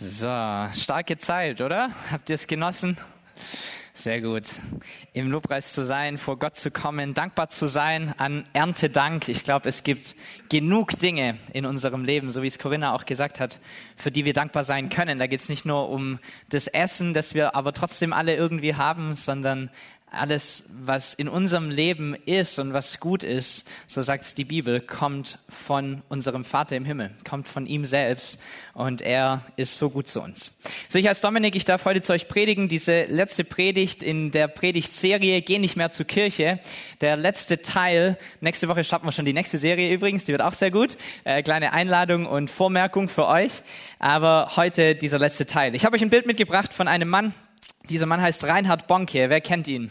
So, starke Zeit, oder? Habt ihr es genossen? Sehr gut. Im Lobpreis zu sein, vor Gott zu kommen, dankbar zu sein, an Erntedank. Ich glaube, es gibt genug Dinge in unserem Leben, so wie es Corinna auch gesagt hat, für die wir dankbar sein können. Da geht es nicht nur um das Essen, das wir aber trotzdem alle irgendwie haben, sondern alles, was in unserem Leben ist und was gut ist, so sagt es die Bibel, kommt von unserem Vater im Himmel, kommt von ihm selbst und er ist so gut zu uns. So, ich als Dominik, ich darf heute zu euch predigen, diese letzte Predigt in der Predigtserie, Geh nicht mehr zur Kirche, der letzte Teil. Nächste Woche starten wir schon die nächste Serie übrigens, die wird auch sehr gut. Äh, kleine Einladung und Vormerkung für euch, aber heute dieser letzte Teil. Ich habe euch ein Bild mitgebracht von einem Mann, dieser Mann heißt Reinhard Bonke. Wer kennt ihn?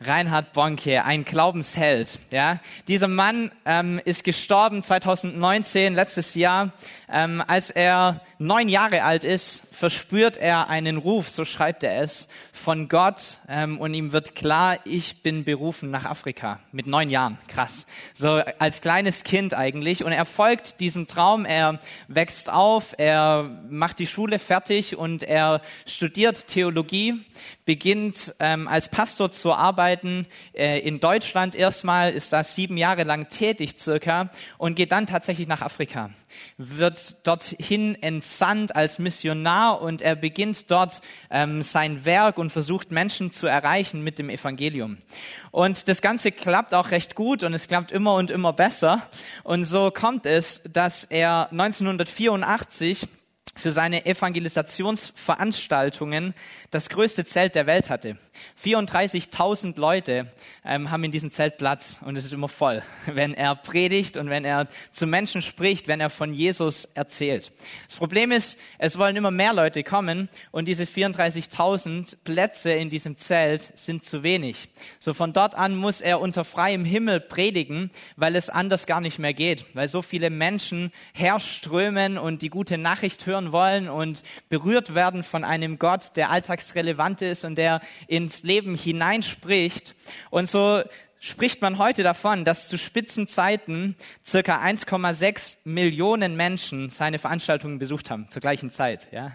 Reinhard Bonke, ein Glaubensheld. Ja, dieser Mann ähm, ist gestorben 2019, letztes Jahr, ähm, als er neun Jahre alt ist, verspürt er einen Ruf, so schreibt er es, von Gott ähm, und ihm wird klar, ich bin berufen nach Afrika mit neun Jahren. Krass. So als kleines Kind eigentlich und er folgt diesem Traum. Er wächst auf, er macht die Schule fertig und er studiert Theologie, beginnt ähm, als Pastor zu arbeiten äh, in Deutschland erstmal, ist da sieben Jahre lang tätig circa und geht dann tatsächlich nach Afrika wird dorthin entsandt als Missionar und er beginnt dort ähm, sein Werk und versucht Menschen zu erreichen mit dem Evangelium. Und das Ganze klappt auch recht gut und es klappt immer und immer besser. Und so kommt es, dass er 1984 für seine Evangelisationsveranstaltungen das größte Zelt der Welt hatte. 34.000 Leute ähm, haben in diesem Zelt Platz und es ist immer voll, wenn er predigt und wenn er zu Menschen spricht, wenn er von Jesus erzählt. Das Problem ist, es wollen immer mehr Leute kommen und diese 34.000 Plätze in diesem Zelt sind zu wenig. So von dort an muss er unter freiem Himmel predigen, weil es anders gar nicht mehr geht, weil so viele Menschen herströmen und die gute Nachricht hören wollen und berührt werden von einem Gott, der alltagsrelevant ist und der ins Leben hineinspricht. Und so spricht man heute davon, dass zu Spitzenzeiten circa 1,6 Millionen Menschen seine Veranstaltungen besucht haben, zur gleichen Zeit, ja.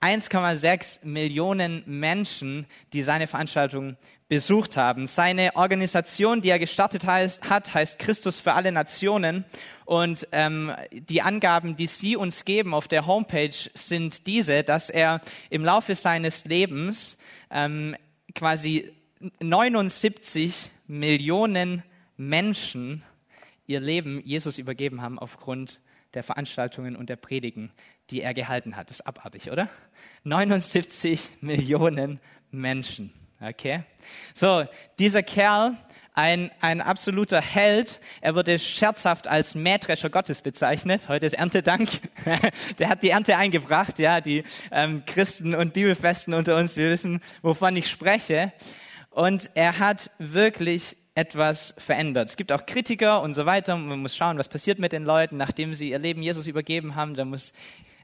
1,6 Millionen Menschen, die seine Veranstaltung besucht haben. Seine Organisation, die er gestartet heißt, hat, heißt Christus für alle Nationen. Und ähm, die Angaben, die Sie uns geben auf der Homepage, sind diese, dass er im Laufe seines Lebens ähm, quasi 79 Millionen Menschen ihr Leben Jesus übergeben haben aufgrund der Veranstaltungen und der Predigen, die er gehalten hat. Das ist abartig, oder? 79 Millionen Menschen. Okay? So, dieser Kerl, ein, ein absoluter Held. Er wurde scherzhaft als Mähdrescher Gottes bezeichnet. Heute ist Erntedank. Der hat die Ernte eingebracht. Ja, die ähm, Christen und Bibelfesten unter uns, wir wissen, wovon ich spreche. Und er hat wirklich etwas verändert. Es gibt auch Kritiker und so weiter. Man muss schauen, was passiert mit den Leuten, nachdem sie ihr Leben Jesus übergeben haben. Da muss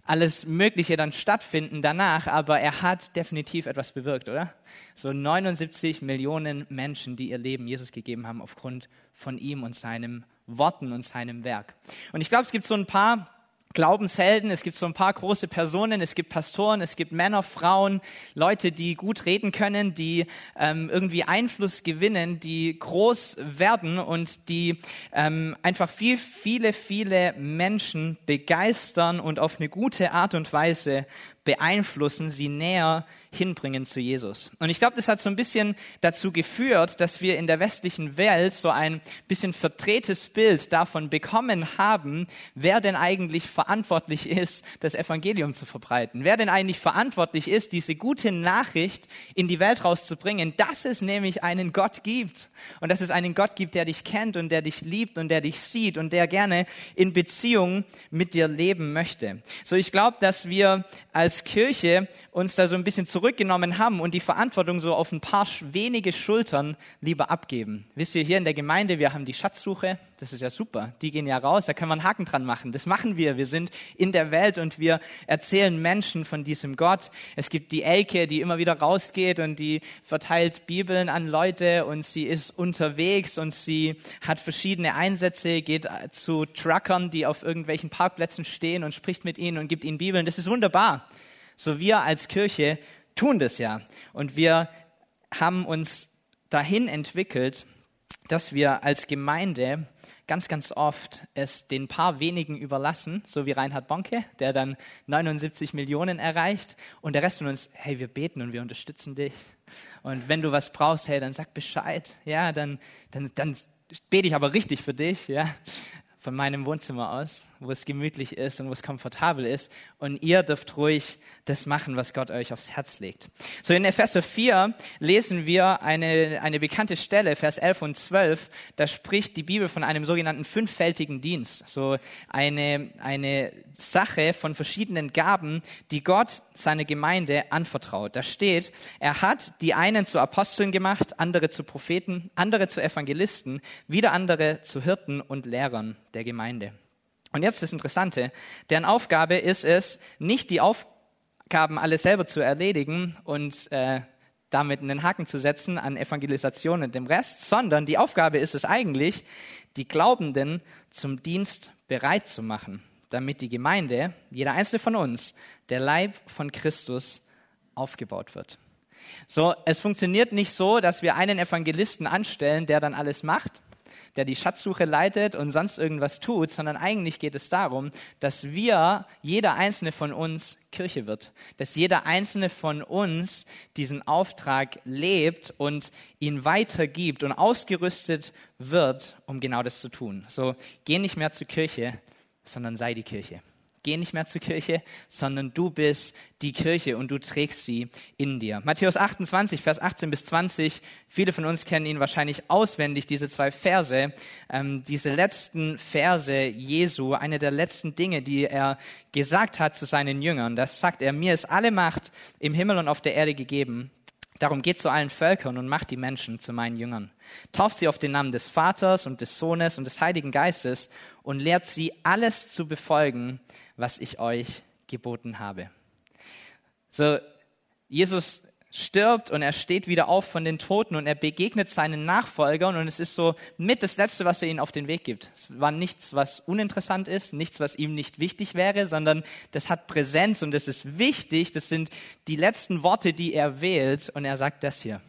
alles Mögliche dann stattfinden danach, aber er hat definitiv etwas bewirkt, oder? So 79 Millionen Menschen, die ihr Leben Jesus gegeben haben aufgrund von ihm und seinem Worten und seinem Werk. Und ich glaube, es gibt so ein paar Glaubenshelden, es gibt so ein paar große Personen, es gibt Pastoren, es gibt Männer, Frauen, Leute, die gut reden können, die ähm, irgendwie Einfluss gewinnen, die groß werden und die ähm, einfach viel, viele, viele Menschen begeistern und auf eine gute Art und Weise beeinflussen, sie näher hinbringen zu Jesus. Und ich glaube, das hat so ein bisschen dazu geführt, dass wir in der westlichen Welt so ein bisschen verdrehtes Bild davon bekommen haben, wer denn eigentlich verantwortlich ist, das Evangelium zu verbreiten. Wer denn eigentlich verantwortlich ist, diese gute Nachricht in die Welt rauszubringen, dass es nämlich einen Gott gibt. Und dass es einen Gott gibt, der dich kennt und der dich liebt und der dich sieht und der gerne in Beziehung mit dir leben möchte. So, ich glaube, dass wir als als Kirche uns da so ein bisschen zurückgenommen haben und die Verantwortung so auf ein paar wenige Schultern lieber abgeben. Wisst ihr, hier in der Gemeinde, wir haben die Schatzsuche, das ist ja super. Die gehen ja raus, da wir einen Haken dran machen. Das machen wir. Wir sind in der Welt und wir erzählen Menschen von diesem Gott. Es gibt die Elke, die immer wieder rausgeht und die verteilt Bibeln an Leute und sie ist unterwegs und sie hat verschiedene Einsätze, geht zu Truckern, die auf irgendwelchen Parkplätzen stehen und spricht mit ihnen und gibt ihnen Bibeln. Das ist wunderbar. So wir als Kirche tun das ja. Und wir haben uns dahin entwickelt, dass wir als Gemeinde ganz, ganz oft es den paar wenigen überlassen, so wie Reinhard Bonke, der dann 79 Millionen erreicht und der Rest von uns, hey, wir beten und wir unterstützen dich. Und wenn du was brauchst, hey, dann sag Bescheid. Ja, dann, dann, dann bete ich aber richtig für dich. Ja, von meinem Wohnzimmer aus, wo es gemütlich ist und wo es komfortabel ist. Und ihr dürft ruhig das machen, was Gott euch aufs Herz legt. So in Epheser 4 lesen wir eine, eine bekannte Stelle, Vers 11 und 12. Da spricht die Bibel von einem sogenannten fünffältigen Dienst. So eine, eine Sache von verschiedenen Gaben, die Gott seiner Gemeinde anvertraut. Da steht, er hat die einen zu Aposteln gemacht, andere zu Propheten, andere zu Evangelisten, wieder andere zu Hirten und Lehrern der Gemeinde. Und jetzt das Interessante, deren Aufgabe ist es, nicht die Aufgaben alle selber zu erledigen und äh, damit einen Haken zu setzen an Evangelisation und dem Rest, sondern die Aufgabe ist es eigentlich, die Glaubenden zum Dienst bereit zu machen, damit die Gemeinde, jeder einzelne von uns, der Leib von Christus aufgebaut wird. So, es funktioniert nicht so, dass wir einen Evangelisten anstellen, der dann alles macht, der die Schatzsuche leitet und sonst irgendwas tut, sondern eigentlich geht es darum, dass wir, jeder einzelne von uns, Kirche wird. Dass jeder einzelne von uns diesen Auftrag lebt und ihn weitergibt und ausgerüstet wird, um genau das zu tun. So, geh nicht mehr zur Kirche, sondern sei die Kirche geh nicht mehr zur Kirche, sondern du bist die Kirche und du trägst sie in dir. Matthäus 28, Vers 18 bis 20, viele von uns kennen ihn wahrscheinlich auswendig, diese zwei Verse, ähm, diese letzten Verse Jesu, eine der letzten Dinge, die er gesagt hat zu seinen Jüngern. Das sagt er, mir ist alle Macht im Himmel und auf der Erde gegeben. Darum geht zu allen Völkern und macht die Menschen zu meinen Jüngern. Tauft sie auf den Namen des Vaters und des Sohnes und des Heiligen Geistes und lehrt sie alles zu befolgen, was ich euch geboten habe. So, Jesus stirbt und er steht wieder auf von den Toten und er begegnet seinen Nachfolgern und es ist so mit das Letzte, was er ihnen auf den Weg gibt. Es war nichts, was uninteressant ist, nichts, was ihm nicht wichtig wäre, sondern das hat Präsenz und das ist wichtig. Das sind die letzten Worte, die er wählt und er sagt das hier.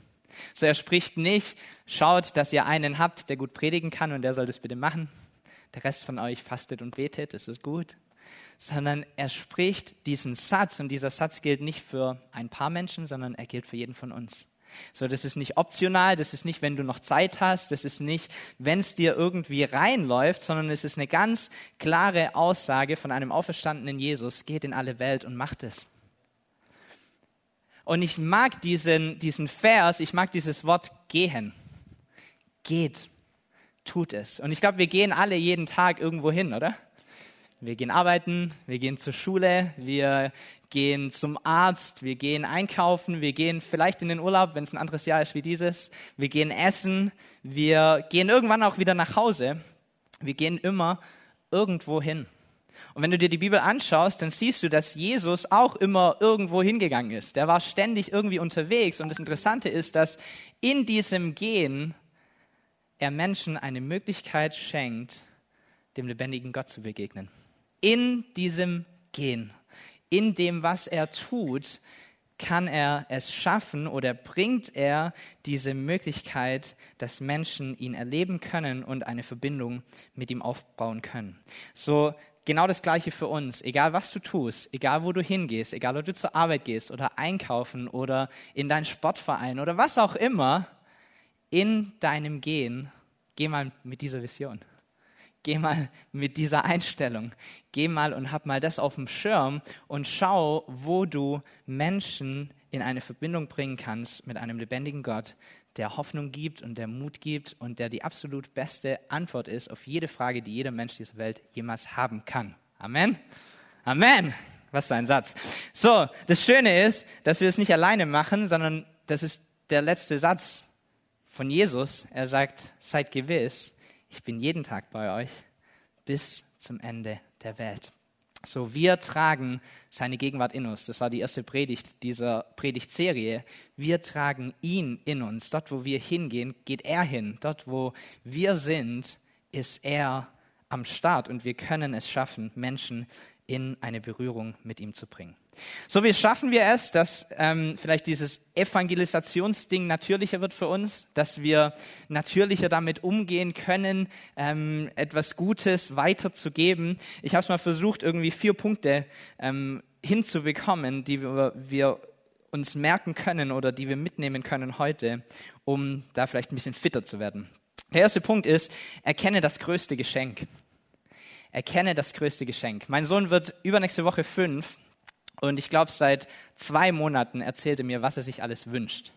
So, er spricht nicht, schaut, dass ihr einen habt, der gut predigen kann und der soll das bitte machen. Der Rest von euch fastet und betet, das ist gut sondern er spricht diesen Satz und dieser Satz gilt nicht für ein paar Menschen, sondern er gilt für jeden von uns. So, das ist nicht optional, das ist nicht, wenn du noch Zeit hast, das ist nicht, wenn es dir irgendwie reinläuft, sondern es ist eine ganz klare Aussage von einem auferstandenen Jesus, geht in alle Welt und macht es. Und ich mag diesen, diesen Vers, ich mag dieses Wort gehen. Geht, tut es. Und ich glaube, wir gehen alle jeden Tag irgendwo hin, oder? Wir gehen arbeiten, wir gehen zur Schule, wir gehen zum Arzt, wir gehen einkaufen, wir gehen vielleicht in den Urlaub, wenn es ein anderes Jahr ist wie dieses. Wir gehen essen, wir gehen irgendwann auch wieder nach Hause. Wir gehen immer irgendwo hin. Und wenn du dir die Bibel anschaust, dann siehst du, dass Jesus auch immer irgendwo hingegangen ist. Der war ständig irgendwie unterwegs. Und das Interessante ist, dass in diesem Gehen er Menschen eine Möglichkeit schenkt, dem lebendigen Gott zu begegnen in diesem Gehen, in dem, was er tut, kann er es schaffen oder bringt er diese Möglichkeit, dass Menschen ihn erleben können und eine Verbindung mit ihm aufbauen können. So genau das Gleiche für uns. Egal was du tust, egal wo du hingehst, egal ob du zur Arbeit gehst oder einkaufen oder in deinen Sportverein oder was auch immer, in deinem Gehen, geh mal mit dieser Vision. Geh mal mit dieser Einstellung. Geh mal und hab mal das auf dem Schirm und schau, wo du Menschen in eine Verbindung bringen kannst mit einem lebendigen Gott, der Hoffnung gibt und der Mut gibt und der die absolut beste Antwort ist auf jede Frage, die jeder Mensch dieser Welt jemals haben kann. Amen. Amen. Was für ein Satz. So, das Schöne ist, dass wir es nicht alleine machen, sondern das ist der letzte Satz von Jesus. Er sagt, seid gewiss, ich bin jeden Tag bei euch bis zum Ende der Welt. So, wir tragen seine Gegenwart in uns. Das war die erste Predigt dieser Predigtserie. Wir tragen ihn in uns. Dort, wo wir hingehen, geht er hin. Dort, wo wir sind, ist er am Start und wir können es schaffen, Menschen in eine Berührung mit ihm zu bringen. So wie schaffen wir es, dass ähm, vielleicht dieses Evangelisationsding natürlicher wird für uns, dass wir natürlicher damit umgehen können, ähm, etwas Gutes weiterzugeben. Ich habe es mal versucht, irgendwie vier Punkte ähm, hinzubekommen, die wir, wir uns merken können oder die wir mitnehmen können heute, um da vielleicht ein bisschen fitter zu werden. Der erste Punkt ist, erkenne das größte Geschenk. Erkenne das größte Geschenk. Mein Sohn wird übernächste Woche fünf und ich glaube, seit zwei Monaten erzählt er mir, was er sich alles wünscht.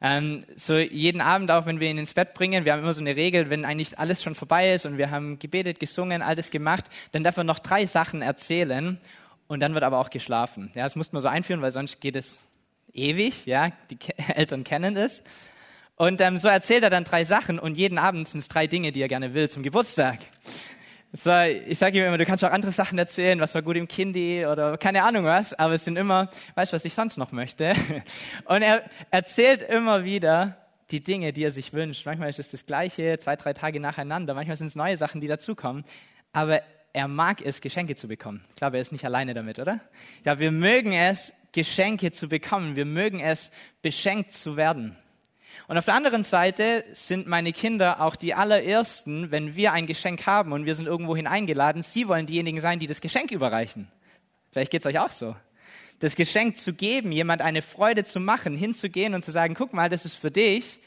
Ähm, so jeden Abend auch, wenn wir ihn ins Bett bringen, wir haben immer so eine Regel, wenn eigentlich alles schon vorbei ist und wir haben gebetet, gesungen, alles gemacht, dann darf er noch drei Sachen erzählen und dann wird aber auch geschlafen. Ja, das muss man so einführen, weil sonst geht es ewig. Ja, die Eltern kennen es. Und ähm, so erzählt er dann drei Sachen und jeden Abend sind es drei Dinge, die er gerne will zum Geburtstag. So, ich sage ihm immer, du kannst auch andere Sachen erzählen, was war gut im Kindi oder keine Ahnung was, aber es sind immer, weißt du, was ich sonst noch möchte? Und er erzählt immer wieder die Dinge, die er sich wünscht. Manchmal ist es das Gleiche, zwei, drei Tage nacheinander, manchmal sind es neue Sachen, die dazukommen. Aber er mag es, Geschenke zu bekommen. Ich glaube, er ist nicht alleine damit, oder? Ja, wir mögen es, Geschenke zu bekommen. Wir mögen es, beschenkt zu werden. Und auf der anderen Seite sind meine Kinder auch die allerersten, wenn wir ein Geschenk haben und wir sind irgendwohin eingeladen, sie wollen diejenigen sein, die das Geschenk überreichen. Vielleicht geht es euch auch so. Das Geschenk zu geben, jemand eine Freude zu machen, hinzugehen und zu sagen, guck mal, das ist für dich,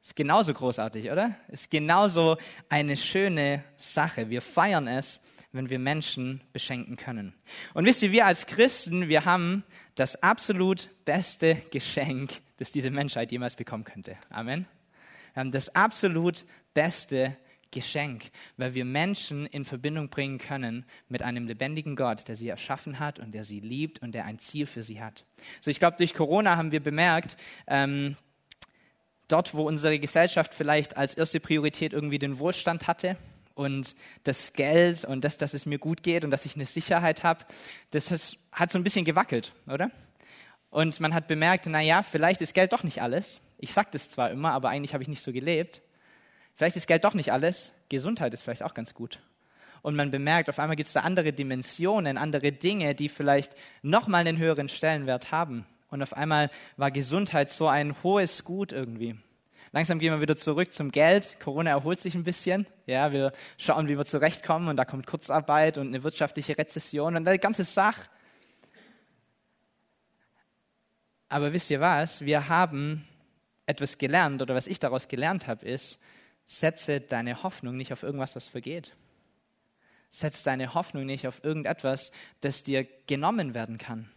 ist genauso großartig, oder? Ist genauso eine schöne Sache. Wir feiern es, wenn wir Menschen beschenken können. Und wisst ihr, wir als Christen, wir haben das absolut beste Geschenk, das diese Menschheit jemals bekommen könnte. Amen. Wir haben das absolut beste Geschenk, weil wir Menschen in Verbindung bringen können mit einem lebendigen Gott, der sie erschaffen hat und der sie liebt und der ein Ziel für sie hat. So, ich glaube, durch Corona haben wir bemerkt, ähm, dort, wo unsere Gesellschaft vielleicht als erste Priorität irgendwie den Wohlstand hatte und das Geld und das, dass es mir gut geht und dass ich eine Sicherheit habe, das hat so ein bisschen gewackelt, oder? Und man hat bemerkt, na ja, vielleicht ist Geld doch nicht alles. Ich sage das zwar immer, aber eigentlich habe ich nicht so gelebt. Vielleicht ist Geld doch nicht alles. Gesundheit ist vielleicht auch ganz gut. Und man bemerkt, auf einmal gibt es da andere Dimensionen, andere Dinge, die vielleicht nochmal einen höheren Stellenwert haben. Und auf einmal war Gesundheit so ein hohes Gut irgendwie. Langsam gehen wir wieder zurück zum Geld. Corona erholt sich ein bisschen. Ja, wir schauen, wie wir zurechtkommen. Und da kommt Kurzarbeit und eine wirtschaftliche Rezession und eine ganze Sache. Aber wisst ihr was? Wir haben etwas gelernt oder was ich daraus gelernt habe, ist, setze deine Hoffnung nicht auf irgendwas, was vergeht. Setz deine Hoffnung nicht auf irgendetwas, das dir genommen werden kann.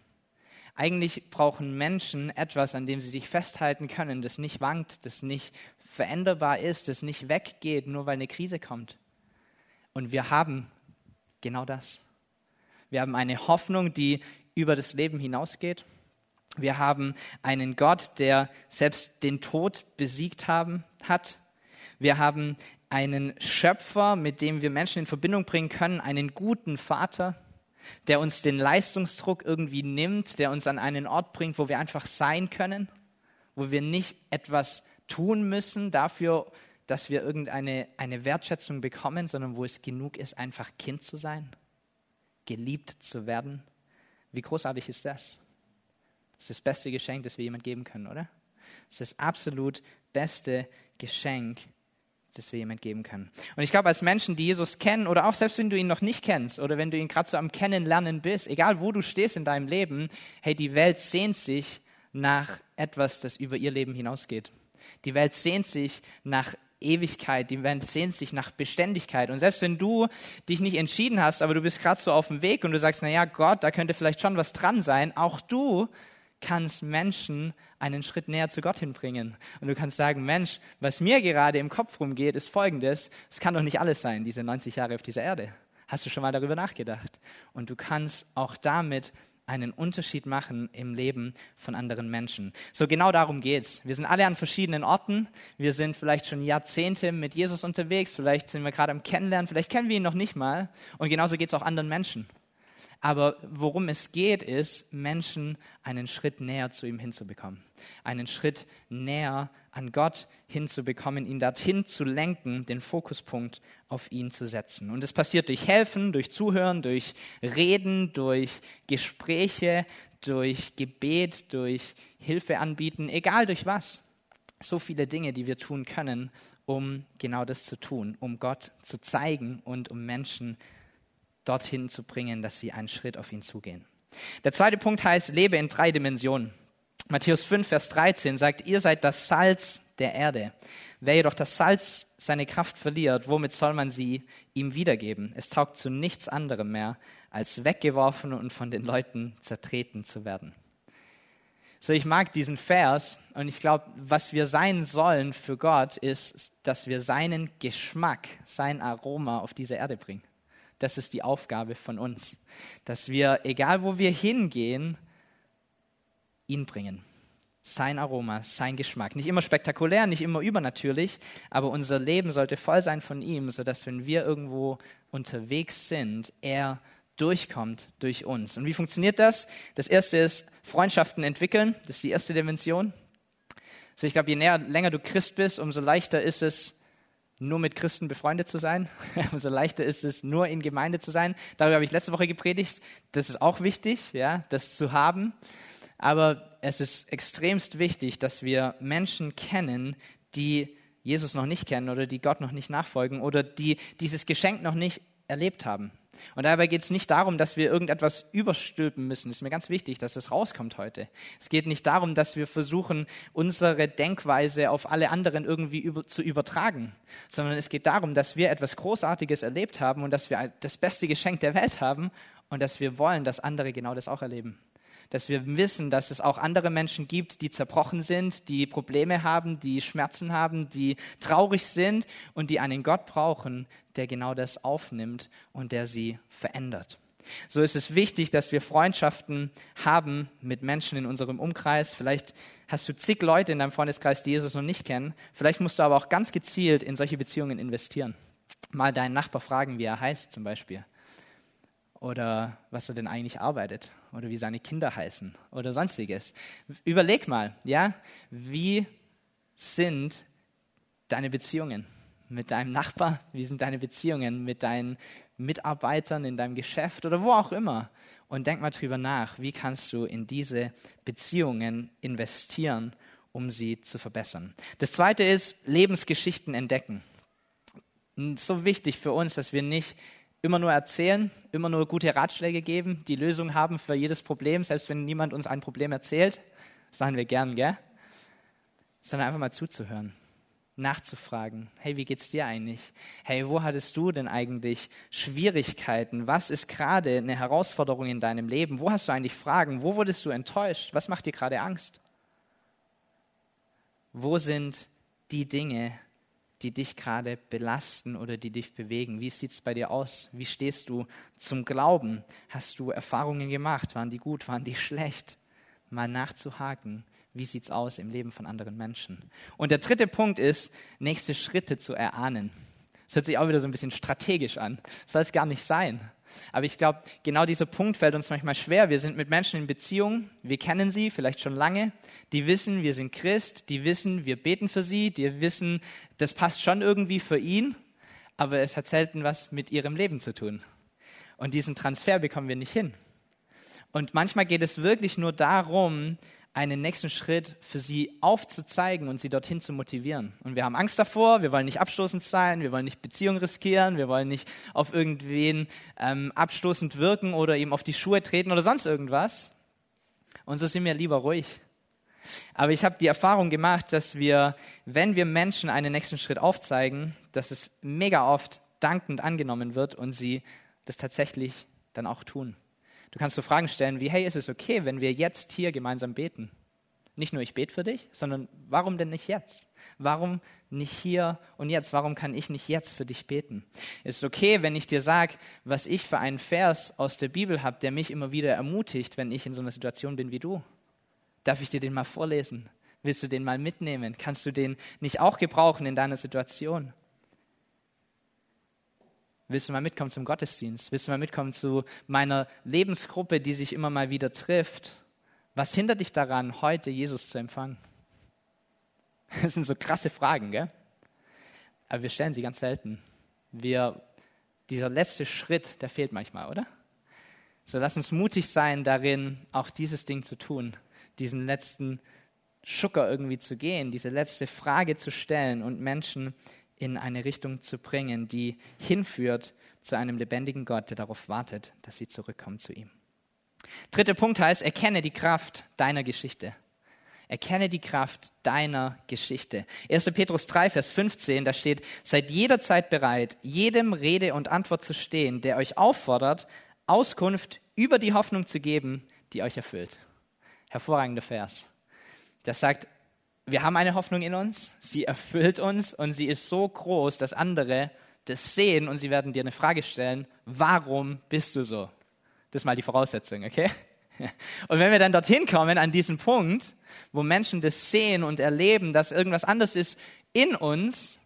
Eigentlich brauchen Menschen etwas, an dem sie sich festhalten können, das nicht wankt, das nicht veränderbar ist, das nicht weggeht, nur weil eine Krise kommt. Und wir haben genau das. Wir haben eine Hoffnung, die über das Leben hinausgeht. Wir haben einen Gott, der selbst den Tod besiegt haben, hat. Wir haben einen Schöpfer, mit dem wir Menschen in Verbindung bringen können, einen guten Vater, der uns den Leistungsdruck irgendwie nimmt, der uns an einen Ort bringt, wo wir einfach sein können, wo wir nicht etwas tun müssen dafür, dass wir irgendeine eine Wertschätzung bekommen, sondern wo es genug ist, einfach Kind zu sein, geliebt zu werden. Wie großartig ist das? Das ist das beste Geschenk, das wir jemand geben können, oder? Das ist das absolut beste Geschenk, das wir jemand geben können. Und ich glaube, als Menschen, die Jesus kennen, oder auch selbst wenn du ihn noch nicht kennst, oder wenn du ihn gerade so am Kennenlernen bist, egal wo du stehst in deinem Leben, hey, die Welt sehnt sich nach etwas, das über ihr Leben hinausgeht. Die Welt sehnt sich nach Ewigkeit, die Welt sehnt sich nach Beständigkeit. Und selbst wenn du dich nicht entschieden hast, aber du bist gerade so auf dem Weg und du sagst, na ja, Gott, da könnte vielleicht schon was dran sein, auch du kannst Menschen einen Schritt näher zu Gott hinbringen. Und du kannst sagen, Mensch, was mir gerade im Kopf rumgeht, ist folgendes. Es kann doch nicht alles sein, diese 90 Jahre auf dieser Erde. Hast du schon mal darüber nachgedacht? Und du kannst auch damit einen Unterschied machen im Leben von anderen Menschen. So genau darum geht's. Wir sind alle an verschiedenen Orten. Wir sind vielleicht schon Jahrzehnte mit Jesus unterwegs. Vielleicht sind wir gerade am Kennenlernen. Vielleicht kennen wir ihn noch nicht mal. Und genauso geht's auch anderen Menschen. Aber worum es geht, ist, Menschen einen Schritt näher zu ihm hinzubekommen. Einen Schritt näher an Gott hinzubekommen, ihn dorthin zu lenken, den Fokuspunkt auf ihn zu setzen. Und es passiert durch Helfen, durch Zuhören, durch Reden, durch Gespräche, durch Gebet, durch Hilfe anbieten, egal durch was. So viele Dinge, die wir tun können, um genau das zu tun, um Gott zu zeigen und um Menschen zu dorthin zu bringen, dass sie einen Schritt auf ihn zugehen. Der zweite Punkt heißt, lebe in drei Dimensionen. Matthäus 5, Vers 13 sagt, ihr seid das Salz der Erde. Wer jedoch das Salz seine Kraft verliert, womit soll man sie ihm wiedergeben? Es taugt zu nichts anderem mehr, als weggeworfen und von den Leuten zertreten zu werden. So, ich mag diesen Vers und ich glaube, was wir sein sollen für Gott ist, dass wir seinen Geschmack, sein Aroma auf diese Erde bringen. Das ist die Aufgabe von uns, dass wir, egal wo wir hingehen, ihn bringen. Sein Aroma, sein Geschmack. Nicht immer spektakulär, nicht immer übernatürlich, aber unser Leben sollte voll sein von ihm, sodass, wenn wir irgendwo unterwegs sind, er durchkommt durch uns. Und wie funktioniert das? Das erste ist Freundschaften entwickeln. Das ist die erste Dimension. Also ich glaube, je näher, länger du Christ bist, umso leichter ist es, nur mit Christen befreundet zu sein. Umso leichter ist es, nur in Gemeinde zu sein. Darüber habe ich letzte Woche gepredigt. Das ist auch wichtig, ja, das zu haben. Aber es ist extremst wichtig, dass wir Menschen kennen, die Jesus noch nicht kennen oder die Gott noch nicht nachfolgen oder die dieses Geschenk noch nicht erlebt haben. Und dabei geht es nicht darum, dass wir irgendetwas überstülpen müssen. Es ist mir ganz wichtig, dass das rauskommt heute. Es geht nicht darum, dass wir versuchen, unsere Denkweise auf alle anderen irgendwie über, zu übertragen, sondern es geht darum, dass wir etwas Großartiges erlebt haben und dass wir das beste Geschenk der Welt haben und dass wir wollen, dass andere genau das auch erleben dass wir wissen, dass es auch andere Menschen gibt, die zerbrochen sind, die Probleme haben, die Schmerzen haben, die traurig sind und die einen Gott brauchen, der genau das aufnimmt und der sie verändert. So ist es wichtig, dass wir Freundschaften haben mit Menschen in unserem Umkreis. Vielleicht hast du zig Leute in deinem Freundeskreis, die Jesus noch nicht kennen. Vielleicht musst du aber auch ganz gezielt in solche Beziehungen investieren. Mal deinen Nachbar fragen, wie er heißt zum Beispiel oder was er denn eigentlich arbeitet oder wie seine Kinder heißen oder sonstiges. Überleg mal, ja, wie sind deine Beziehungen mit deinem Nachbar? Wie sind deine Beziehungen mit deinen Mitarbeitern in deinem Geschäft oder wo auch immer? Und denk mal drüber nach, wie kannst du in diese Beziehungen investieren, um sie zu verbessern. Das zweite ist Lebensgeschichten entdecken. So wichtig für uns, dass wir nicht immer nur erzählen, immer nur gute Ratschläge geben, die Lösung haben für jedes Problem, selbst wenn niemand uns ein Problem erzählt. Das machen wir gern, gell? Sondern einfach mal zuzuhören, nachzufragen. Hey, wie geht's dir eigentlich? Hey, wo hattest du denn eigentlich Schwierigkeiten? Was ist gerade eine Herausforderung in deinem Leben? Wo hast du eigentlich Fragen? Wo wurdest du enttäuscht? Was macht dir gerade Angst? Wo sind die Dinge, die dich gerade belasten oder die dich bewegen? Wie sieht es bei dir aus? Wie stehst du zum Glauben? Hast du Erfahrungen gemacht? Waren die gut? Waren die schlecht? Mal nachzuhaken. Wie sieht es aus im Leben von anderen Menschen? Und der dritte Punkt ist, nächste Schritte zu erahnen. Das hört sich auch wieder so ein bisschen strategisch an. Das soll es gar nicht sein. Aber ich glaube, genau dieser Punkt fällt uns manchmal schwer. Wir sind mit Menschen in Beziehung, wir kennen sie vielleicht schon lange, die wissen, wir sind Christ, die wissen, wir beten für sie, die wissen, das passt schon irgendwie für ihn, aber es hat selten was mit ihrem Leben zu tun. Und diesen Transfer bekommen wir nicht hin. Und manchmal geht es wirklich nur darum, einen nächsten Schritt für sie aufzuzeigen und sie dorthin zu motivieren. Und wir haben Angst davor, wir wollen nicht abstoßend sein, wir wollen nicht Beziehungen riskieren, wir wollen nicht auf irgendwen ähm, abstoßend wirken oder ihm auf die Schuhe treten oder sonst irgendwas. Und so sind wir lieber ruhig. Aber ich habe die Erfahrung gemacht, dass wir, wenn wir Menschen einen nächsten Schritt aufzeigen, dass es mega oft dankend angenommen wird und sie das tatsächlich dann auch tun. Du kannst so Fragen stellen wie, hey, ist es okay, wenn wir jetzt hier gemeinsam beten? Nicht nur ich bete für dich, sondern warum denn nicht jetzt? Warum nicht hier und jetzt? Warum kann ich nicht jetzt für dich beten? Ist okay, wenn ich dir sage, was ich für einen Vers aus der Bibel habe, der mich immer wieder ermutigt, wenn ich in so einer Situation bin wie du? Darf ich dir den mal vorlesen? Willst du den mal mitnehmen? Kannst du den nicht auch gebrauchen in deiner Situation? Willst du mal mitkommen zum Gottesdienst? Willst du mal mitkommen zu meiner Lebensgruppe, die sich immer mal wieder trifft? Was hindert dich daran, heute Jesus zu empfangen? Das sind so krasse Fragen, gell? Aber wir stellen sie ganz selten. Wir, dieser letzte Schritt, der fehlt manchmal, oder? So lass uns mutig sein darin, auch dieses Ding zu tun, diesen letzten Schucker irgendwie zu gehen, diese letzte Frage zu stellen und Menschen in eine Richtung zu bringen, die hinführt zu einem lebendigen Gott, der darauf wartet, dass sie zurückkommen zu ihm. Dritter Punkt heißt, erkenne die Kraft deiner Geschichte. Erkenne die Kraft deiner Geschichte. 1. Petrus 3, Vers 15, da steht, seid jederzeit bereit, jedem Rede und Antwort zu stehen, der euch auffordert, Auskunft über die Hoffnung zu geben, die euch erfüllt. Hervorragender Vers. Das sagt, wir haben eine Hoffnung in uns, sie erfüllt uns und sie ist so groß, dass andere das sehen und sie werden dir eine Frage stellen, warum bist du so? Das ist mal die Voraussetzung, okay? Und wenn wir dann dorthin kommen, an diesem Punkt, wo Menschen das sehen und erleben, dass irgendwas anders ist in uns,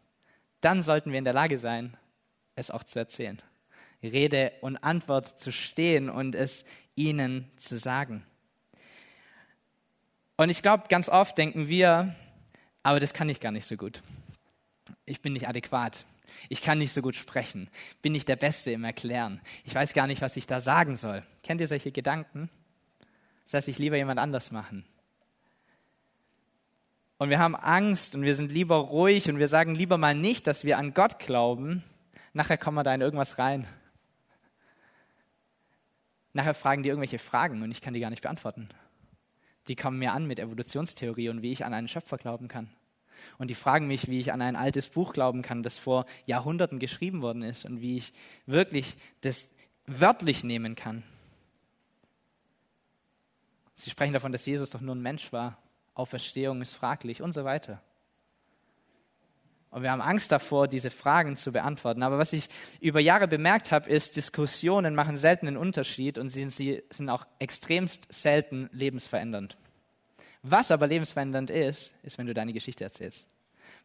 dann sollten wir in der Lage sein, es auch zu erzählen. Rede und Antwort zu stehen und es ihnen zu sagen. Und ich glaube, ganz oft denken wir, aber das kann ich gar nicht so gut. Ich bin nicht adäquat. Ich kann nicht so gut sprechen. Bin nicht der Beste im Erklären. Ich weiß gar nicht, was ich da sagen soll. Kennt ihr solche Gedanken? Das heißt, ich lieber jemand anders machen. Und wir haben Angst und wir sind lieber ruhig und wir sagen lieber mal nicht, dass wir an Gott glauben. Nachher kommen wir da in irgendwas rein. Nachher fragen die irgendwelche Fragen und ich kann die gar nicht beantworten. Die kommen mir an mit Evolutionstheorie und wie ich an einen Schöpfer glauben kann. Und die fragen mich, wie ich an ein altes Buch glauben kann, das vor Jahrhunderten geschrieben worden ist und wie ich wirklich das wörtlich nehmen kann. Sie sprechen davon, dass Jesus doch nur ein Mensch war. Auferstehung ist fraglich und so weiter. Und wir haben Angst davor, diese Fragen zu beantworten. Aber was ich über Jahre bemerkt habe, ist, Diskussionen machen selten einen Unterschied und sie sind auch extremst selten lebensverändernd. Was aber lebensverändernd ist, ist, wenn du deine Geschichte erzählst.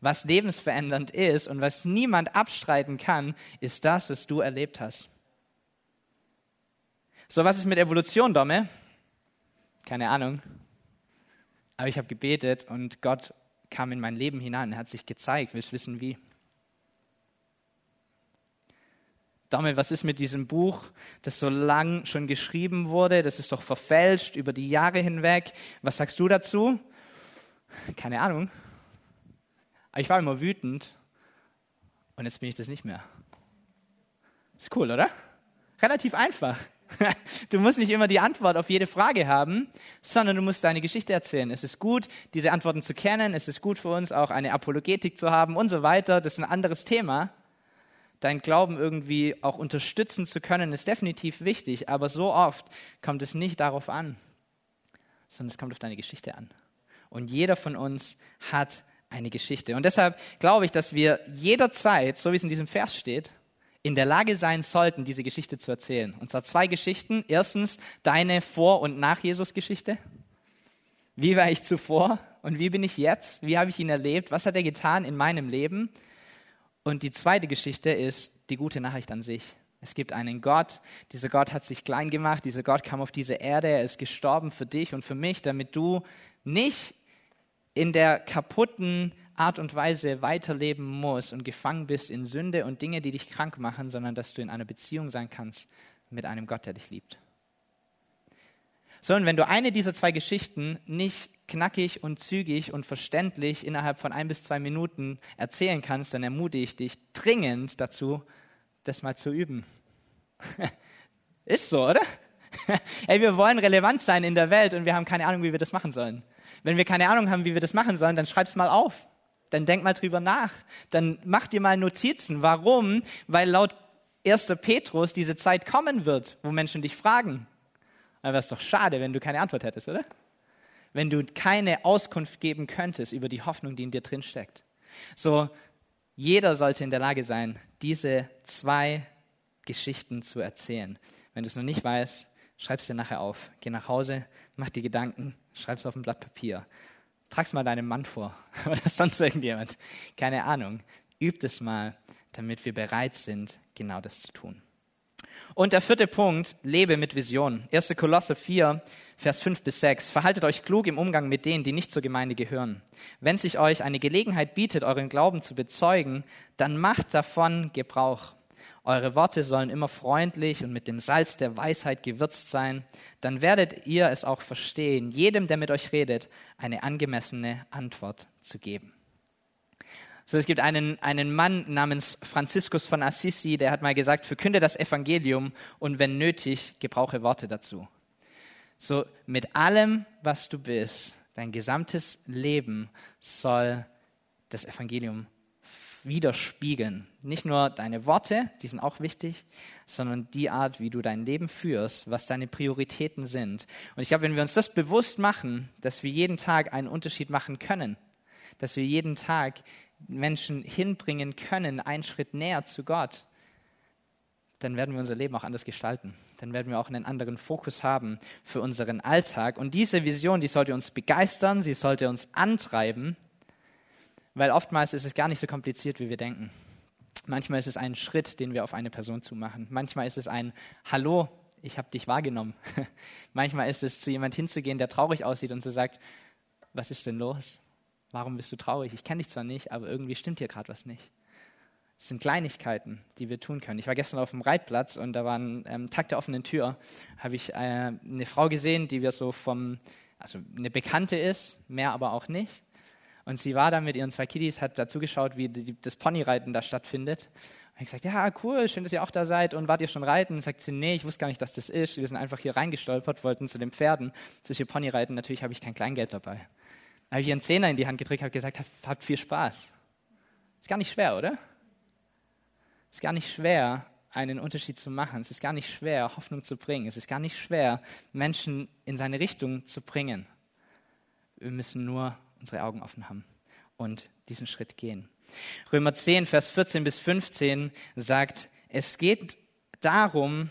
Was lebensverändernd ist und was niemand abstreiten kann, ist das, was du erlebt hast. So, was ist mit Evolution, Domme? Keine Ahnung. Aber ich habe gebetet und Gott kam in mein Leben hinein, er hat sich gezeigt. Willst wissen, wie? Damit, was ist mit diesem Buch, das so lang schon geschrieben wurde? Das ist doch verfälscht über die Jahre hinweg. Was sagst du dazu? Keine Ahnung. Ich war immer wütend und jetzt bin ich das nicht mehr. Ist cool, oder? Relativ einfach. Du musst nicht immer die Antwort auf jede Frage haben, sondern du musst deine Geschichte erzählen. Es ist gut, diese Antworten zu kennen. Es ist gut für uns, auch eine Apologetik zu haben und so weiter. Das ist ein anderes Thema. Dein Glauben irgendwie auch unterstützen zu können, ist definitiv wichtig. Aber so oft kommt es nicht darauf an, sondern es kommt auf deine Geschichte an. Und jeder von uns hat eine Geschichte. Und deshalb glaube ich, dass wir jederzeit, so wie es in diesem Vers steht, in der Lage sein sollten, diese Geschichte zu erzählen. Und zwar zwei Geschichten. Erstens deine Vor- und Nach-Jesus-Geschichte. Wie war ich zuvor und wie bin ich jetzt? Wie habe ich ihn erlebt? Was hat er getan in meinem Leben? Und die zweite Geschichte ist die gute Nachricht an sich. Es gibt einen Gott. Dieser Gott hat sich klein gemacht. Dieser Gott kam auf diese Erde. Er ist gestorben für dich und für mich, damit du nicht in der kaputten Art und Weise weiterleben musst und gefangen bist in Sünde und Dinge, die dich krank machen, sondern dass du in einer Beziehung sein kannst mit einem Gott, der dich liebt. So, und wenn du eine dieser zwei Geschichten nicht knackig und zügig und verständlich innerhalb von ein bis zwei Minuten erzählen kannst, dann ermutige ich dich dringend dazu, das mal zu üben. Ist so, oder? Ey, wir wollen relevant sein in der Welt und wir haben keine Ahnung, wie wir das machen sollen. Wenn wir keine Ahnung haben, wie wir das machen sollen, dann schreib's mal auf. Dann denk mal drüber nach. Dann mach dir mal Notizen. Warum? Weil laut 1. Petrus diese Zeit kommen wird, wo Menschen dich fragen. Dann wäre es doch schade, wenn du keine Antwort hättest, oder? wenn du keine Auskunft geben könntest über die Hoffnung, die in dir drin steckt. So, jeder sollte in der Lage sein, diese zwei Geschichten zu erzählen. Wenn du es noch nicht weißt, schreib es dir nachher auf. Geh nach Hause, mach dir Gedanken, schreib es auf ein Blatt Papier. Trag es mal deinem Mann vor oder sonst irgendjemand. Keine Ahnung. Übt es mal, damit wir bereit sind, genau das zu tun. Und der vierte Punkt, lebe mit Vision. 1. Kolosse 4, Vers 5 bis 6. Verhaltet euch klug im Umgang mit denen, die nicht zur Gemeinde gehören. Wenn sich euch eine Gelegenheit bietet, euren Glauben zu bezeugen, dann macht davon Gebrauch. Eure Worte sollen immer freundlich und mit dem Salz der Weisheit gewürzt sein. Dann werdet ihr es auch verstehen, jedem, der mit euch redet, eine angemessene Antwort zu geben. So, es gibt einen, einen Mann namens Franziskus von Assisi, der hat mal gesagt, verkünde das Evangelium und wenn nötig, gebrauche Worte dazu. So, mit allem, was du bist, dein gesamtes Leben soll das Evangelium widerspiegeln. Nicht nur deine Worte, die sind auch wichtig, sondern die Art, wie du dein Leben führst, was deine Prioritäten sind. Und ich glaube, wenn wir uns das bewusst machen, dass wir jeden Tag einen Unterschied machen können, dass wir jeden Tag Menschen hinbringen können, einen Schritt näher zu Gott, dann werden wir unser Leben auch anders gestalten. Dann werden wir auch einen anderen Fokus haben für unseren Alltag. Und diese Vision, die sollte uns begeistern, sie sollte uns antreiben, weil oftmals ist es gar nicht so kompliziert, wie wir denken. Manchmal ist es ein Schritt, den wir auf eine Person zumachen. Manchmal ist es ein Hallo, ich habe dich wahrgenommen. Manchmal ist es zu jemand hinzugehen, der traurig aussieht und zu sagt, was ist denn los? Warum bist du traurig? Ich kenne dich zwar nicht, aber irgendwie stimmt hier gerade was nicht. Es sind Kleinigkeiten, die wir tun können. Ich war gestern auf dem Reitplatz und da war ein ähm, Tag der offenen Tür. Habe ich äh, eine Frau gesehen, die wir so vom, also eine Bekannte ist, mehr aber auch nicht. Und sie war da mit ihren zwei Kiddies, hat dazu geschaut, wie die, das Ponyreiten da stattfindet. Und ich gesagt, ja, cool, schön, dass ihr auch da seid. Und wart ihr schon reiten? Und sagt sie, nee, ich wusste gar nicht, dass das ist. Wir sind einfach hier reingestolpert, wollten zu den Pferden, zu hier Ponyreiten. Natürlich habe ich kein Kleingeld dabei habe ich ihr einen Zehner in die Hand gedrückt, habe gesagt, habt viel Spaß. Ist gar nicht schwer, oder? Ist gar nicht schwer, einen Unterschied zu machen. Es ist gar nicht schwer, Hoffnung zu bringen. Es ist gar nicht schwer, Menschen in seine Richtung zu bringen. Wir müssen nur unsere Augen offen haben und diesen Schritt gehen. Römer 10, Vers 14 bis 15 sagt, es geht darum,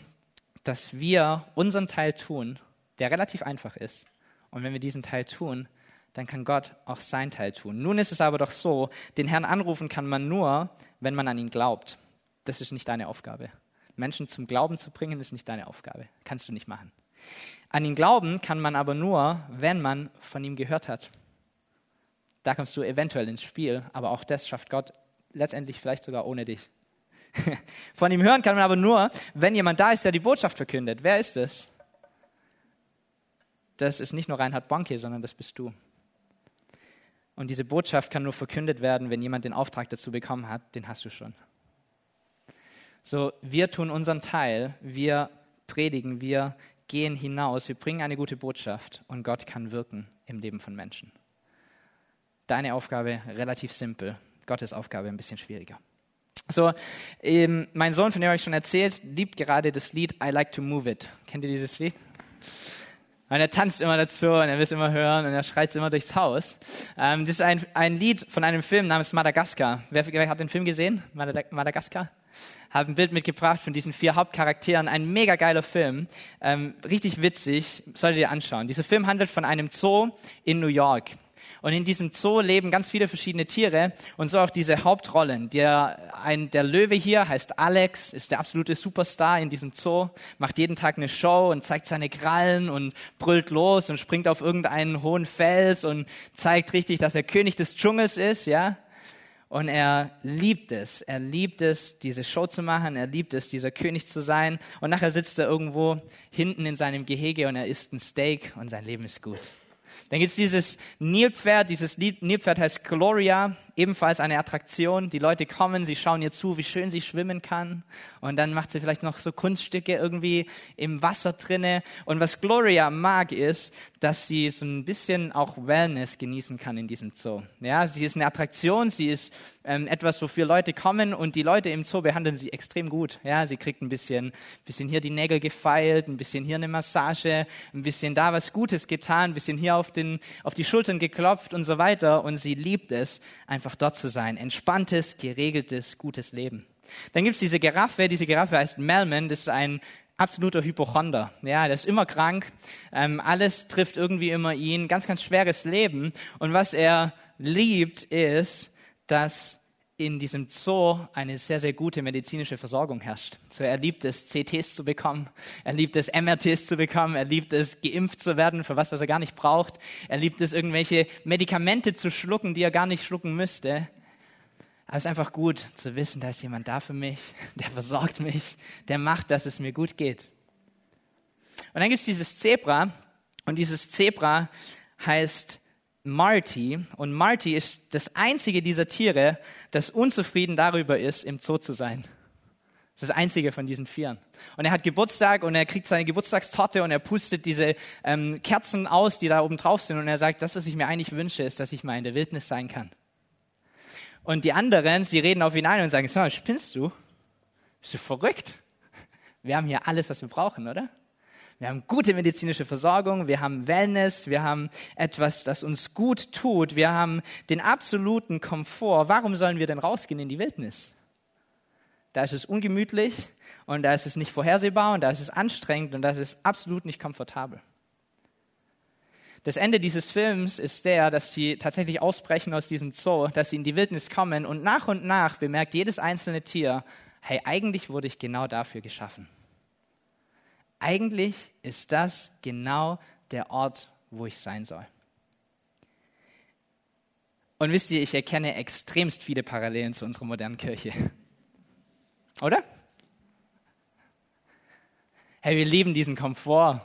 dass wir unseren Teil tun, der relativ einfach ist. Und wenn wir diesen Teil tun, dann kann Gott auch sein Teil tun. Nun ist es aber doch so, den Herrn anrufen kann man nur, wenn man an ihn glaubt. Das ist nicht deine Aufgabe. Menschen zum Glauben zu bringen, ist nicht deine Aufgabe. Kannst du nicht machen. An ihn glauben kann man aber nur, wenn man von ihm gehört hat. Da kommst du eventuell ins Spiel, aber auch das schafft Gott letztendlich vielleicht sogar ohne dich. Von ihm hören kann man aber nur, wenn jemand da ist, der die Botschaft verkündet. Wer ist es? Das ist nicht nur Reinhard Bonke, sondern das bist du. Und diese Botschaft kann nur verkündet werden, wenn jemand den Auftrag dazu bekommen hat, den hast du schon. So, wir tun unseren Teil, wir predigen, wir gehen hinaus, wir bringen eine gute Botschaft und Gott kann wirken im Leben von Menschen. Deine Aufgabe relativ simpel, Gottes Aufgabe ein bisschen schwieriger. So, ähm, mein Sohn, von dem habe ich schon erzählt, liebt gerade das Lied I Like to Move It. Kennt ihr dieses Lied? Und er tanzt immer dazu und er will es immer hören und er schreit es immer durchs Haus. Ähm, das ist ein, ein Lied von einem Film namens Madagaskar. Wer, wer hat den Film gesehen? Madagaskar? Habe ein Bild mitgebracht von diesen vier Hauptcharakteren. Ein mega geiler Film. Ähm, richtig witzig. Solltet ihr anschauen. Dieser Film handelt von einem Zoo in New York. Und in diesem Zoo leben ganz viele verschiedene Tiere und so auch diese Hauptrollen. Der, ein, der Löwe hier heißt Alex, ist der absolute Superstar in diesem Zoo, macht jeden Tag eine Show und zeigt seine Krallen und brüllt los und springt auf irgendeinen hohen Fels und zeigt richtig, dass er König des Dschungels ist, ja. Und er liebt es. Er liebt es, diese Show zu machen. Er liebt es, dieser König zu sein. Und nachher sitzt er irgendwo hinten in seinem Gehege und er isst ein Steak und sein Leben ist gut. Dann gibt es dieses Nilpferd, dieses Nilpferd heißt Gloria ebenfalls eine Attraktion. Die Leute kommen, sie schauen ihr zu, wie schön sie schwimmen kann. Und dann macht sie vielleicht noch so Kunststücke irgendwie im Wasser drinne. Und was Gloria mag, ist, dass sie so ein bisschen auch Wellness genießen kann in diesem Zoo. Ja, sie ist eine Attraktion, sie ist ähm, etwas, wofür Leute kommen und die Leute im Zoo behandeln sie extrem gut. Ja, sie kriegt ein bisschen, bisschen hier die Nägel gefeilt, ein bisschen hier eine Massage, ein bisschen da was Gutes getan, ein bisschen hier auf, den, auf die Schultern geklopft und so weiter. Und sie liebt es, einfach dort zu sein. Entspanntes, geregeltes, gutes Leben. Dann gibt es diese Giraffe, diese Giraffe heißt Melman, das ist ein absoluter Hypochonder. Ja, der ist immer krank, ähm, alles trifft irgendwie immer ihn, ganz, ganz schweres Leben. Und was er liebt, ist, dass in diesem Zoo eine sehr, sehr gute medizinische Versorgung herrscht. So, er liebt es, CTs zu bekommen, er liebt es, MRTs zu bekommen, er liebt es, geimpft zu werden, für was, was er gar nicht braucht. Er liebt es, irgendwelche Medikamente zu schlucken, die er gar nicht schlucken müsste. Aber es ist einfach gut zu wissen, da ist jemand da für mich, der versorgt mich, der macht, dass es mir gut geht. Und dann gibt es dieses Zebra und dieses Zebra heißt Marty. Und Marty ist das einzige dieser Tiere, das unzufrieden darüber ist, im Zoo zu sein. Das ist das einzige von diesen Vieren. Und er hat Geburtstag und er kriegt seine Geburtstagstorte und er pustet diese ähm, Kerzen aus, die da oben drauf sind. Und er sagt, das, was ich mir eigentlich wünsche, ist, dass ich mal in der Wildnis sein kann. Und die anderen, sie reden auf ihn ein und sagen, so, spinnst du? Bist du verrückt? Wir haben hier alles, was wir brauchen, oder? Wir haben gute medizinische Versorgung, wir haben Wellness, wir haben etwas, das uns gut tut, wir haben den absoluten Komfort. Warum sollen wir denn rausgehen in die Wildnis? Da ist es ungemütlich und da ist es nicht vorhersehbar und da ist es anstrengend und da ist es absolut nicht komfortabel. Das Ende dieses Films ist der, dass sie tatsächlich ausbrechen aus diesem Zoo, dass sie in die Wildnis kommen und nach und nach bemerkt jedes einzelne Tier, hey, eigentlich wurde ich genau dafür geschaffen. Eigentlich ist das genau der Ort, wo ich sein soll. Und wisst ihr, ich erkenne extremst viele Parallelen zu unserer modernen Kirche. Oder? Hey, wir lieben diesen Komfort.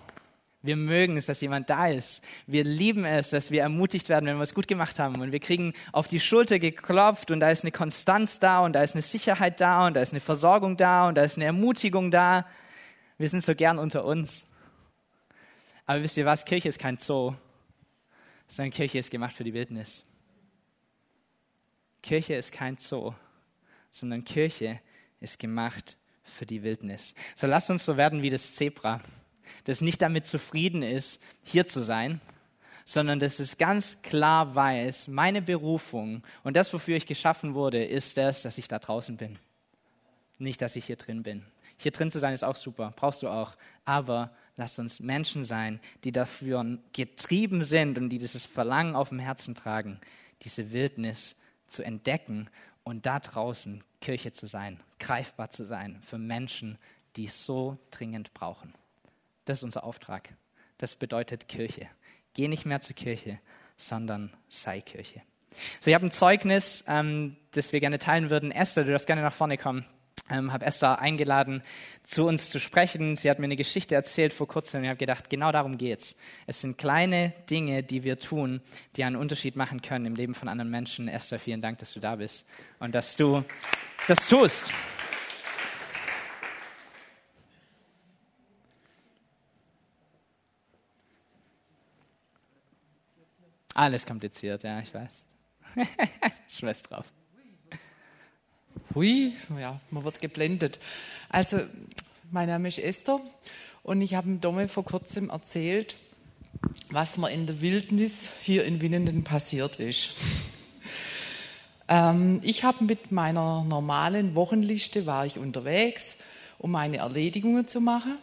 Wir mögen es, dass jemand da ist. Wir lieben es, dass wir ermutigt werden, wenn wir es gut gemacht haben. Und wir kriegen auf die Schulter geklopft und da ist eine Konstanz da und da ist eine Sicherheit da und da ist eine Versorgung da und da ist eine Ermutigung da. Wir sind so gern unter uns. Aber wisst ihr was? Kirche ist kein Zoo, sondern Kirche ist gemacht für die Wildnis. Kirche ist kein Zoo, sondern Kirche ist gemacht für die Wildnis. So lasst uns so werden wie das Zebra, das nicht damit zufrieden ist, hier zu sein, sondern das es ganz klar weiß, meine Berufung und das, wofür ich geschaffen wurde, ist das, dass ich da draußen bin. Nicht, dass ich hier drin bin. Hier drin zu sein ist auch super, brauchst du auch. Aber lasst uns Menschen sein, die dafür getrieben sind und die dieses Verlangen auf dem Herzen tragen, diese Wildnis zu entdecken und da draußen Kirche zu sein, greifbar zu sein für Menschen, die es so dringend brauchen. Das ist unser Auftrag. Das bedeutet Kirche. Geh nicht mehr zur Kirche, sondern sei Kirche. So, ich habe ein Zeugnis, ähm, das wir gerne teilen würden. Esther, du darfst gerne nach vorne kommen ähm, habe Esther eingeladen, zu uns zu sprechen. Sie hat mir eine Geschichte erzählt vor kurzem und ich habe gedacht, genau darum geht's. Es sind kleine Dinge, die wir tun, die einen Unterschied machen können im Leben von anderen Menschen. Esther, vielen Dank, dass du da bist und dass du das tust. Alles kompliziert, ja, ich weiß. Schmeiß drauf. Hui, ja, man wird geblendet. Also, mein Name ist Esther und ich habe dem Dome vor kurzem erzählt, was mir in der Wildnis hier in Winnenden passiert ist. ähm, ich habe mit meiner normalen Wochenliste war ich unterwegs, um meine Erledigungen zu machen.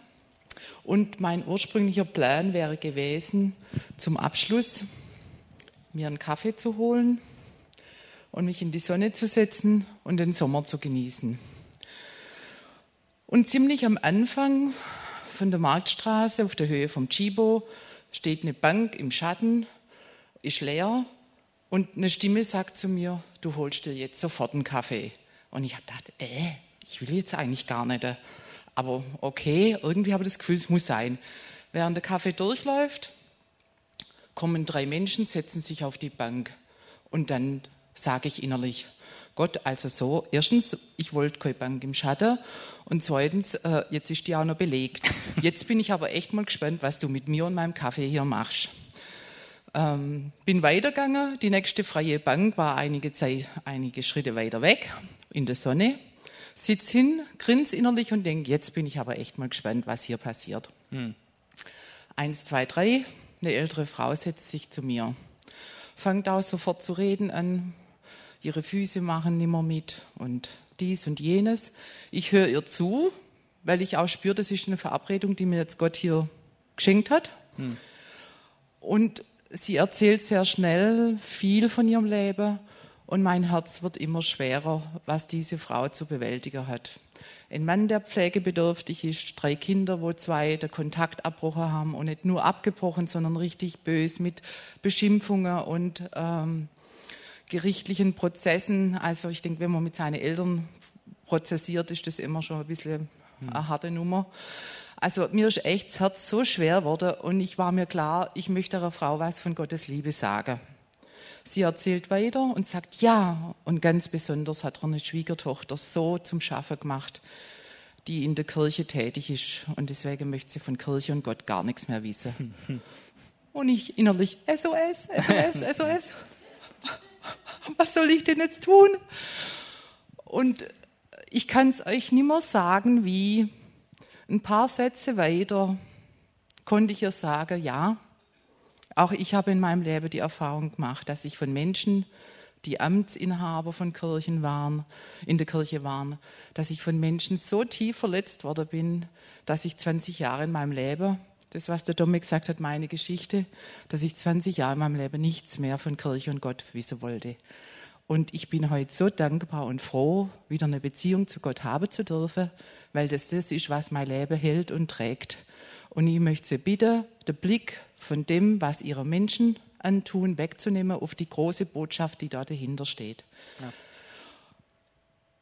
Und mein ursprünglicher Plan wäre gewesen, zum Abschluss mir einen Kaffee zu holen und mich in die Sonne zu setzen und den Sommer zu genießen. Und ziemlich am Anfang von der Marktstraße auf der Höhe vom Chibo steht eine Bank im Schatten, ist leer und eine Stimme sagt zu mir, du holst dir jetzt sofort einen Kaffee. Und ich habe gedacht, äh, ich will jetzt eigentlich gar nicht. Aber okay, irgendwie habe ich das Gefühl, es muss sein. Während der Kaffee durchläuft, kommen drei Menschen, setzen sich auf die Bank und dann sage ich innerlich. Gott, also so, erstens, ich wollte keine Bank im Schatten und zweitens, äh, jetzt ist die auch noch belegt. Jetzt bin ich aber echt mal gespannt, was du mit mir und meinem Kaffee hier machst. Ähm, bin weitergegangen, die nächste freie Bank war einige Zeit, einige Schritte weiter weg, in der Sonne. Sitz hin, grins innerlich und denke, jetzt bin ich aber echt mal gespannt, was hier passiert. Hm. Eins, zwei, drei, eine ältere Frau setzt sich zu mir, fängt auch sofort zu reden an, ihre Füße machen nimmer mit und dies und jenes. Ich höre ihr zu, weil ich auch spüre, das ist eine Verabredung, die mir jetzt Gott hier geschenkt hat. Hm. Und sie erzählt sehr schnell viel von ihrem Leben und mein Herz wird immer schwerer, was diese Frau zu bewältigen hat. Ein Mann, der pflegebedürftig ist, drei Kinder, wo zwei den Kontakt abbrochen haben und nicht nur abgebrochen, sondern richtig bös mit Beschimpfungen und ähm, gerichtlichen Prozessen. Also ich denke, wenn man mit seinen Eltern prozessiert, ist das immer schon ein bisschen eine harte Nummer. Also mir ist echt das Herz so schwer geworden und ich war mir klar, ich möchte einer Frau was von Gottes Liebe sagen. Sie erzählt weiter und sagt, ja, und ganz besonders hat er eine Schwiegertochter so zum Schaffen gemacht, die in der Kirche tätig ist und deswegen möchte sie von Kirche und Gott gar nichts mehr wissen. Und ich innerlich, SOS, SOS, SOS was soll ich denn jetzt tun? Und ich kann es euch nicht mehr sagen, wie ein paar Sätze weiter konnte ich ihr sagen, ja, auch ich habe in meinem Leben die Erfahrung gemacht, dass ich von Menschen, die Amtsinhaber von Kirchen waren, in der Kirche waren, dass ich von Menschen so tief verletzt worden bin, dass ich 20 Jahre in meinem Leben das, was der Dominik gesagt hat, meine Geschichte, dass ich 20 Jahre in meinem Leben nichts mehr von Kirche und Gott wissen wollte. Und ich bin heute so dankbar und froh, wieder eine Beziehung zu Gott haben zu dürfen, weil das das ist, was mein Leben hält und trägt. Und ich möchte Sie bitten, den Blick von dem, was Ihre Menschen antun, wegzunehmen auf die große Botschaft, die da dahinter steht. Ja.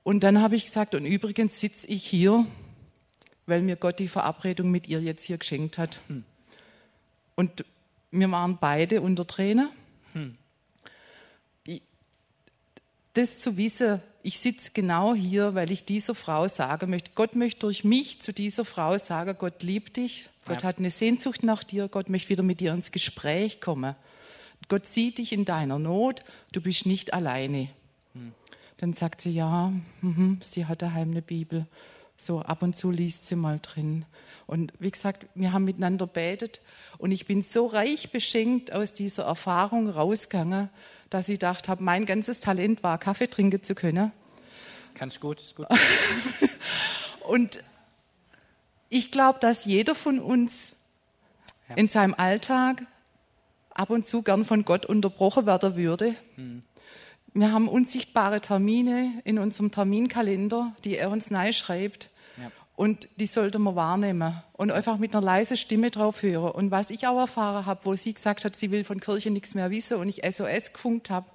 Und dann habe ich gesagt, und übrigens sitze ich hier weil mir Gott die Verabredung mit ihr jetzt hier geschenkt hat. Hm. Und wir waren beide unter Tränen. Hm. Das zu wissen, ich sitze genau hier, weil ich dieser Frau sagen möchte, Gott möchte durch mich zu dieser Frau sagen, Gott liebt dich, Gott ja. hat eine Sehnsucht nach dir, Gott möchte wieder mit dir ins Gespräch kommen. Gott sieht dich in deiner Not, du bist nicht alleine. Hm. Dann sagt sie, ja, mh, sie hat daheim eine Bibel. So ab und zu liest sie mal drin. Und wie gesagt, wir haben miteinander betet und ich bin so reich beschenkt aus dieser Erfahrung rausgegangen, dass ich gedacht habe, mein ganzes Talent war, Kaffee trinken zu können. Ganz gut, ist gut. und ich glaube, dass jeder von uns ja. in seinem Alltag ab und zu gern von Gott unterbrochen werden würde. Hm. Wir haben unsichtbare Termine in unserem Terminkalender, die er uns neu schreibt. Ja. Und die sollte man wahrnehmen und einfach mit einer leisen Stimme drauf hören. Und was ich auch erfahren habe, wo sie gesagt hat, sie will von Kirche nichts mehr wissen und ich SOS gefunkt habe,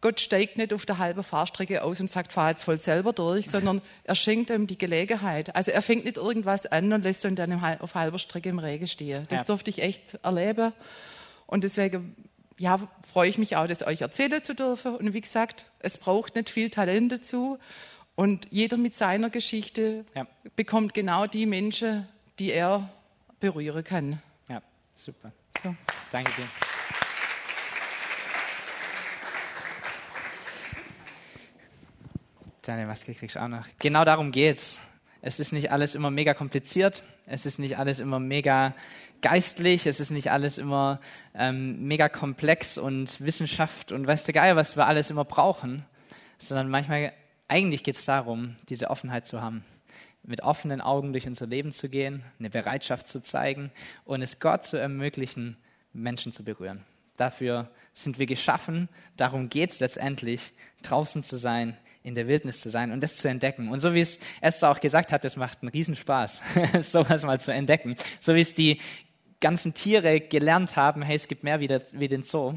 Gott steigt nicht auf der halben Fahrstrecke aus und sagt, fahr jetzt voll selber durch, sondern er schenkt ihm die Gelegenheit. Also er fängt nicht irgendwas an und lässt ihn dann auf halber Strecke im Regen stehen. Das ja. durfte ich echt erleben. Und deswegen ja, freue ich mich auch, das euch erzählen zu dürfen. Und wie gesagt, es braucht nicht viel Talent dazu. Und jeder mit seiner Geschichte ja. bekommt genau die Menschen, die er berühren kann. Ja, super. So. Danke dir. Deine Maske kriegst du auch noch. Genau darum geht's. Es ist nicht alles immer mega kompliziert, es ist nicht alles immer mega geistlich, es ist nicht alles immer ähm, mega komplex und Wissenschaft und weißt du geil, was wir alles immer brauchen, sondern manchmal, eigentlich geht es darum, diese Offenheit zu haben, mit offenen Augen durch unser Leben zu gehen, eine Bereitschaft zu zeigen und es Gott zu ermöglichen, Menschen zu berühren. Dafür sind wir geschaffen, darum geht es letztendlich, draußen zu sein, in der Wildnis zu sein und das zu entdecken. Und so wie es Esther auch gesagt hat, es macht einen Riesenspaß, sowas mal zu entdecken. So wie es die ganzen Tiere gelernt haben, hey, es gibt mehr wie, den Zoo.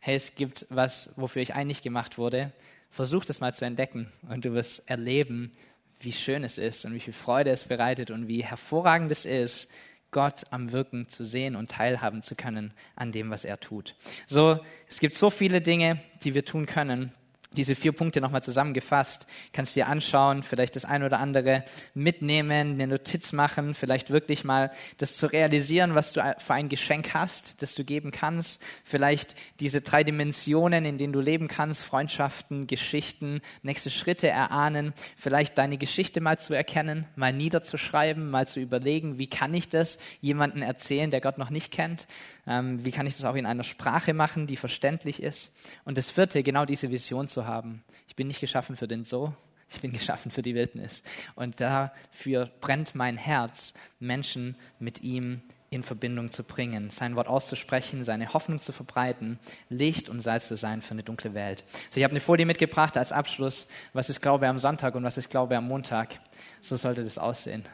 Hey, es gibt was, wofür ich einig gemacht wurde. Versuch das mal zu entdecken und du wirst erleben, wie schön es ist und wie viel Freude es bereitet und wie hervorragend es ist, Gott am Wirken zu sehen und teilhaben zu können an dem, was er tut. So, es gibt so viele Dinge, die wir tun können diese vier Punkte nochmal zusammengefasst. Kannst dir anschauen, vielleicht das ein oder andere mitnehmen, eine Notiz machen, vielleicht wirklich mal das zu realisieren, was du für ein Geschenk hast, das du geben kannst. Vielleicht diese drei Dimensionen, in denen du leben kannst, Freundschaften, Geschichten, nächste Schritte erahnen, vielleicht deine Geschichte mal zu erkennen, mal niederzuschreiben, mal zu überlegen, wie kann ich das jemandem erzählen, der Gott noch nicht kennt? Ähm, wie kann ich das auch in einer Sprache machen, die verständlich ist? Und das vierte, genau diese Vision zu haben. Ich bin nicht geschaffen für den So, ich bin geschaffen für die Wildnis. Und dafür brennt mein Herz, Menschen mit ihm in Verbindung zu bringen, sein Wort auszusprechen, seine Hoffnung zu verbreiten, Licht und Salz zu sein für eine dunkle Welt. So, ich habe eine Folie mitgebracht als Abschluss, was ist Glaube am Sonntag und was ist Glaube am Montag. So sollte das aussehen.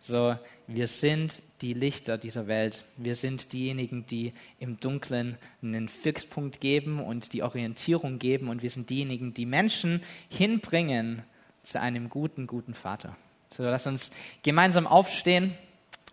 So, wir sind die Lichter dieser Welt. Wir sind diejenigen, die im Dunkeln einen Fixpunkt geben und die Orientierung geben. Und wir sind diejenigen, die Menschen hinbringen zu einem guten, guten Vater. So, lass uns gemeinsam aufstehen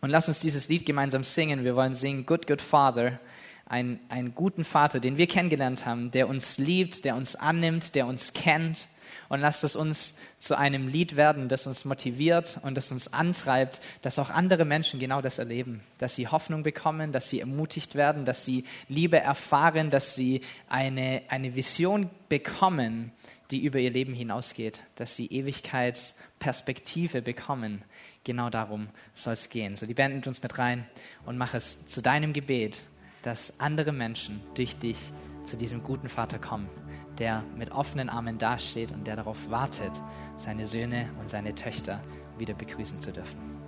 und lass uns dieses Lied gemeinsam singen. Wir wollen singen Good, Good Father. Ein, einen guten Vater, den wir kennengelernt haben, der uns liebt, der uns annimmt, der uns kennt und lasst es uns zu einem Lied werden, das uns motiviert und das uns antreibt, dass auch andere Menschen genau das erleben, dass sie Hoffnung bekommen, dass sie ermutigt werden, dass sie Liebe erfahren, dass sie eine, eine Vision bekommen, die über ihr Leben hinausgeht, dass sie Ewigkeitsperspektive bekommen. Genau darum soll es gehen. So, die Band nimmt uns mit rein und mach es zu deinem Gebet, dass andere Menschen durch dich zu diesem guten Vater kommen der mit offenen Armen dasteht und der darauf wartet, seine Söhne und seine Töchter wieder begrüßen zu dürfen.